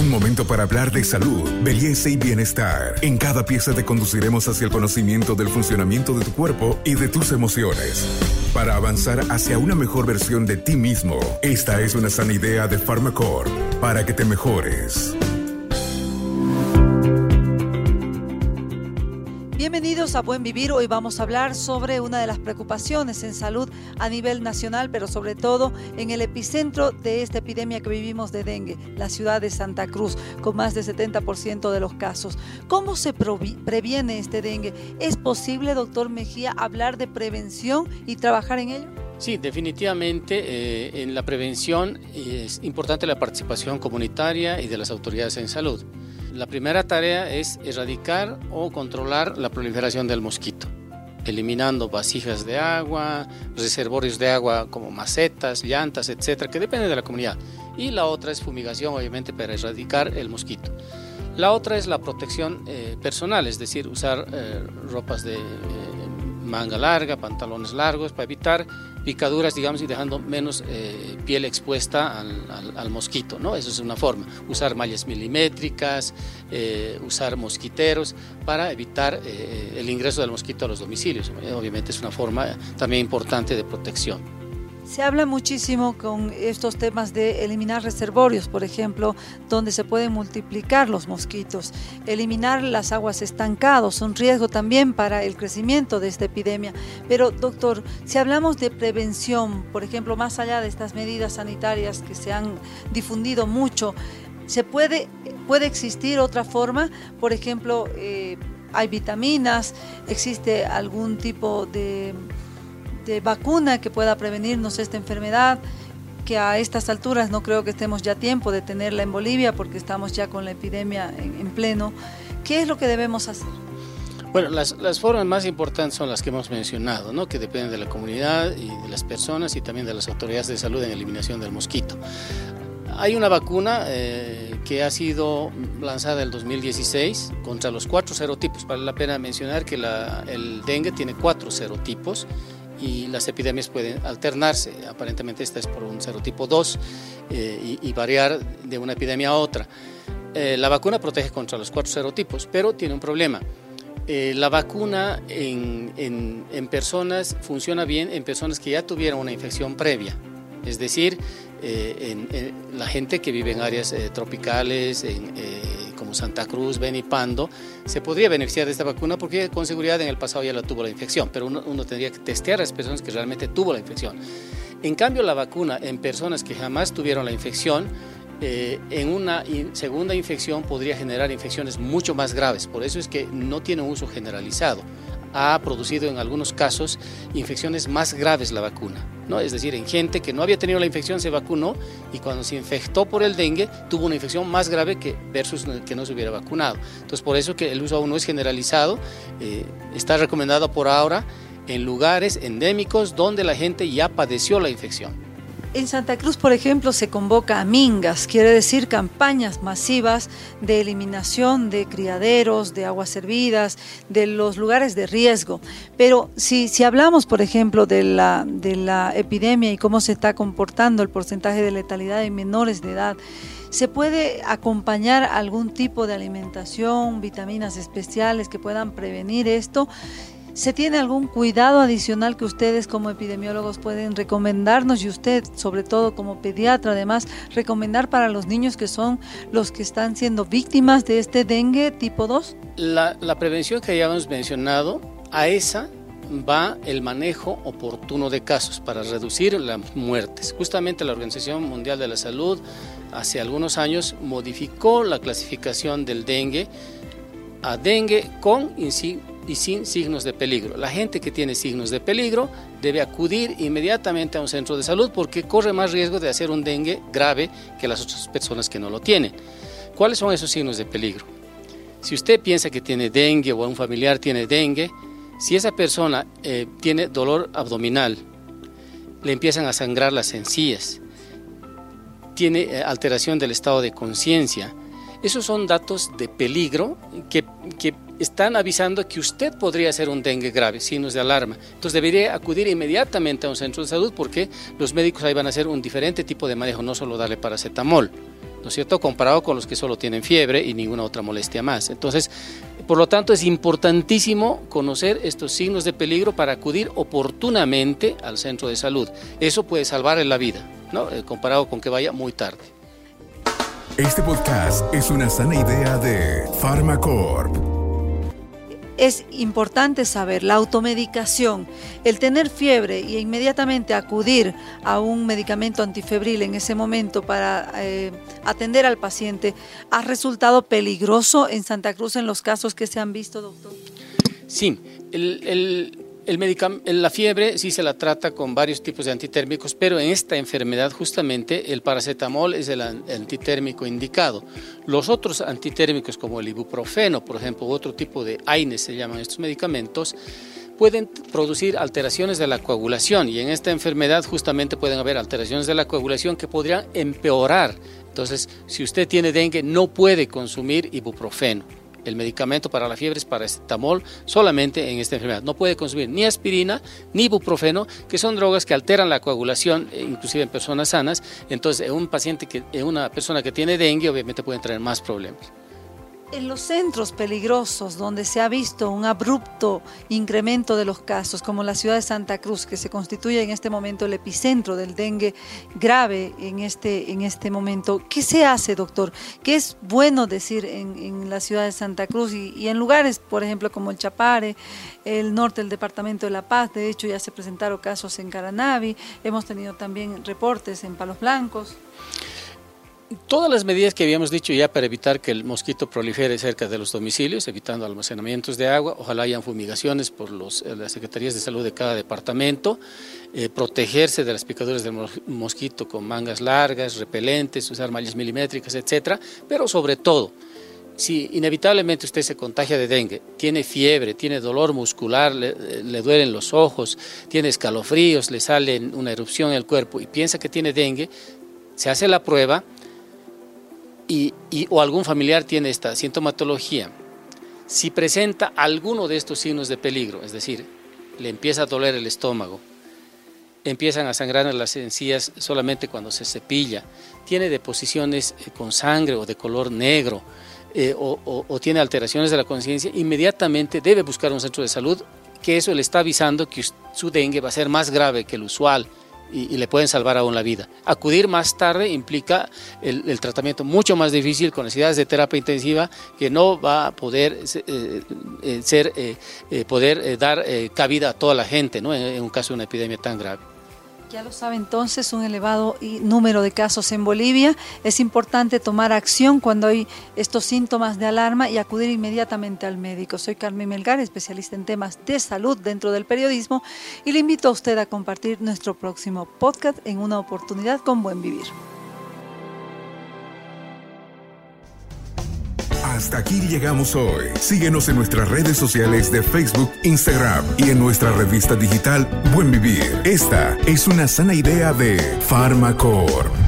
Un momento para hablar de salud, belleza y bienestar. En cada pieza te conduciremos hacia el conocimiento del funcionamiento de tu cuerpo y de tus emociones. Para avanzar hacia una mejor versión de ti mismo, esta es una sana idea de Pharmacore para que te mejores. Bienvenidos a Buen Vivir. Hoy vamos a hablar sobre una de las preocupaciones en salud a nivel nacional, pero sobre todo en el epicentro de esta epidemia que vivimos de dengue, la ciudad de Santa Cruz, con más de 70% de los casos. ¿Cómo se previene este dengue? ¿Es posible, doctor Mejía, hablar de prevención y trabajar en ello? Sí, definitivamente eh, en la prevención es importante la participación comunitaria y de las autoridades en salud. La primera tarea es erradicar o controlar la proliferación del mosquito, eliminando vasijas de agua, reservorios de agua como macetas, llantas, etcétera, que depende de la comunidad. Y la otra es fumigación, obviamente, para erradicar el mosquito. La otra es la protección eh, personal, es decir, usar eh, ropas de eh, manga larga, pantalones largos para evitar picaduras, digamos, y dejando menos eh, piel expuesta al, mosquito, ¿no? Eso es una forma. Usar mallas milimétricas, eh, usar mosquiteros para evitar eh, el ingreso del mosquito a los domicilios. Obviamente es una forma también importante de protección. Se habla muchísimo con estos temas de eliminar reservorios, por ejemplo, donde se pueden multiplicar los mosquitos. Eliminar las aguas estancadas, un riesgo también para el crecimiento de esta epidemia. Pero, doctor, si hablamos de prevención, por ejemplo, más allá de estas medidas sanitarias que se han difundido mucho, ¿se puede, puede existir otra forma? Por ejemplo, eh, hay vitaminas, existe algún tipo de de vacuna que pueda prevenirnos esta enfermedad, que a estas alturas no creo que estemos ya a tiempo de tenerla en Bolivia porque estamos ya con la epidemia en, pleno. ¿Qué es lo que debemos hacer? Bueno, las, las, formas más importantes son las que hemos mencionado, ¿no? que dependen de la comunidad y de las personas y también de las autoridades de salud en eliminación del mosquito. Hay una vacuna eh, que ha sido lanzada el 2016 contra los cuatro serotipos. Vale la pena mencionar que el dengue tiene cuatro serotipos y las epidemias pueden alternarse. Aparentemente esta es por un serotipo 2 eh, y, variar de una epidemia a otra. Eh, la vacuna protege contra los cuatro serotipos, pero tiene un problema. Eh, la vacuna en, en, en, personas funciona bien en personas que ya tuvieron una infección previa, es decir, en, la gente que vive en áreas tropicales, en Santa Cruz, Beni, Pando, se podría beneficiar de esta vacuna porque con seguridad en el pasado ya la tuvo la infección, pero uno, tendría que testear a las personas que realmente tuvo la infección. En cambio, la vacuna en personas que jamás tuvieron la infección, eh, en una segunda infección podría generar infecciones mucho más graves. Por eso es que no tiene un uso generalizado ha producido en algunos casos infecciones más graves la vacuna. ¿no? Es decir, en gente que no había tenido la infección se vacunó y cuando se infectó por el dengue tuvo una infección más grave que versus que no se hubiera vacunado. Entonces, por eso que el uso aún no es generalizado, eh, está recomendado por ahora en lugares endémicos donde la gente ya padeció la infección. En Santa Cruz, por ejemplo, se convoca a mingas, quiere decir campañas masivas de eliminación de criaderos, de aguas servidas, de los lugares de riesgo. Pero si, si hablamos, por ejemplo, de la, de la epidemia y cómo se está comportando el porcentaje de letalidad en menores de edad, ¿Se puede acompañar algún tipo de alimentación, vitaminas especiales que puedan prevenir esto? ¿Se tiene algún cuidado adicional que ustedes como epidemiólogos pueden recomendarnos y usted, sobre todo como pediatra, además, recomendar para los niños que son los que están siendo víctimas de este dengue tipo 2? La, prevención que ya hemos mencionado, a esa va el manejo oportuno de casos para reducir las muertes. Justamente la Organización Mundial de la Salud hace algunos años modificó la clasificación del dengue a dengue con y signos de peligro. La gente que tiene signos de peligro debe acudir inmediatamente a un centro de salud porque corre más riesgo de hacer un dengue grave que las otras personas que no lo tienen. ¿Cuáles son esos signos de peligro? Si usted piensa que tiene dengue o un familiar tiene dengue, si esa persona eh, tiene dolor abdominal, le empiezan a sangrar las encías, tiene eh, alteración del estado de conciencia, esos son datos de peligro que, que están avisando que usted podría ser un dengue grave, signos de alarma. Entonces debería acudir inmediatamente a un centro de salud porque los médicos ahí van a hacer un diferente tipo de manejo, no solo darle paracetamol. ¿no es cierto? Comparado con los que solo tienen fiebre y ninguna otra molestia más. Entonces, por lo tanto, es importantísimo conocer estos signos de peligro para acudir oportunamente al centro de salud. Eso puede salvar la vida, ¿no? Eh, comparado con que vaya muy tarde. Este podcast es una sana idea de Pharmacorp es importante saber la automedicación, el tener fiebre y inmediatamente acudir a un medicamento antifebril en ese momento para eh, atender al paciente, ¿ha resultado peligroso en Santa Cruz en los casos que se han visto, doctor? Sí, el, el la fiebre sí se la trata con varios tipos de antitérmicos, pero en esta enfermedad justamente el paracetamol es el antitérmico indicado. Los otros antitérmicos como el ibuprofeno, por ejemplo, otro tipo de AINES se llaman estos medicamentos, pueden producir alteraciones de la coagulación y en esta enfermedad justamente pueden haber alteraciones de la coagulación que podrían empeorar. Entonces, si usted tiene dengue, no puede consumir ibuprofeno el medicamento para la fiebre es paracetamol solamente en esta enfermedad. No puede consumir ni aspirina ni ibuprofeno, que son drogas que alteran la coagulación, eh, inclusive en personas sanas. Entonces, en un paciente que, en una persona que tiene dengue, obviamente pueden traer más problemas. En los centros peligrosos donde se ha visto un abrupto incremento de los casos, como la ciudad de Santa Cruz, que se constituye en este momento el epicentro del dengue grave en este, en este momento, ¿qué se hace, doctor? ¿Qué es bueno decir en, la ciudad de Santa Cruz y, y, en lugares, por ejemplo, como el Chapare, el norte del departamento de La Paz? De hecho, ya se presentaron casos en Caranavi, hemos tenido también reportes en Palos Blancos todas las medidas que habíamos dicho ya para evitar que el mosquito prolifere cerca de los domicilios, evitando almacenamientos de agua, ojalá hayan fumigaciones por los, eh, las secretarías de salud de cada departamento, eh, protegerse de las picaduras del mosquito con mangas largas, repelentes, usar mallas milimétricas, etcétera, pero sobre todo, si inevitablemente usted se contagia de dengue, tiene fiebre, tiene dolor muscular, le, le, duelen los ojos, tiene escalofríos, le sale una erupción en el cuerpo y piensa que tiene dengue, se hace la prueba, y, o algún familiar tiene esta sintomatología, si presenta alguno de estos signos de peligro, es decir, le empieza a doler el estómago, empiezan a sangrar las encías solamente cuando se cepilla, tiene deposiciones eh, con sangre o de color negro, eh, o, tiene alteraciones de la conciencia, inmediatamente debe buscar un centro de salud que eso le está avisando que su dengue va a ser más grave que el usual y, le pueden salvar aún la vida. Acudir más tarde implica el, tratamiento mucho más difícil con necesidades de terapia intensiva que no va a poder eh, eh, ser, eh, poder dar cabida a toda la gente ¿no? en un caso de una epidemia tan grave. Ya lo sabe entonces, un elevado número de casos en Bolivia. Es importante tomar acción cuando hay estos síntomas de alarma y acudir inmediatamente al médico. Soy Carmen Melgar, especialista en temas de salud dentro del periodismo y le invito a usted a compartir nuestro próximo podcast en una oportunidad con buen vivir. Hasta aquí llegamos hoy. Síguenos en nuestras redes sociales de Facebook, Instagram y en nuestra revista digital Buen Vivir. Esta es una sana idea de Farmacorp.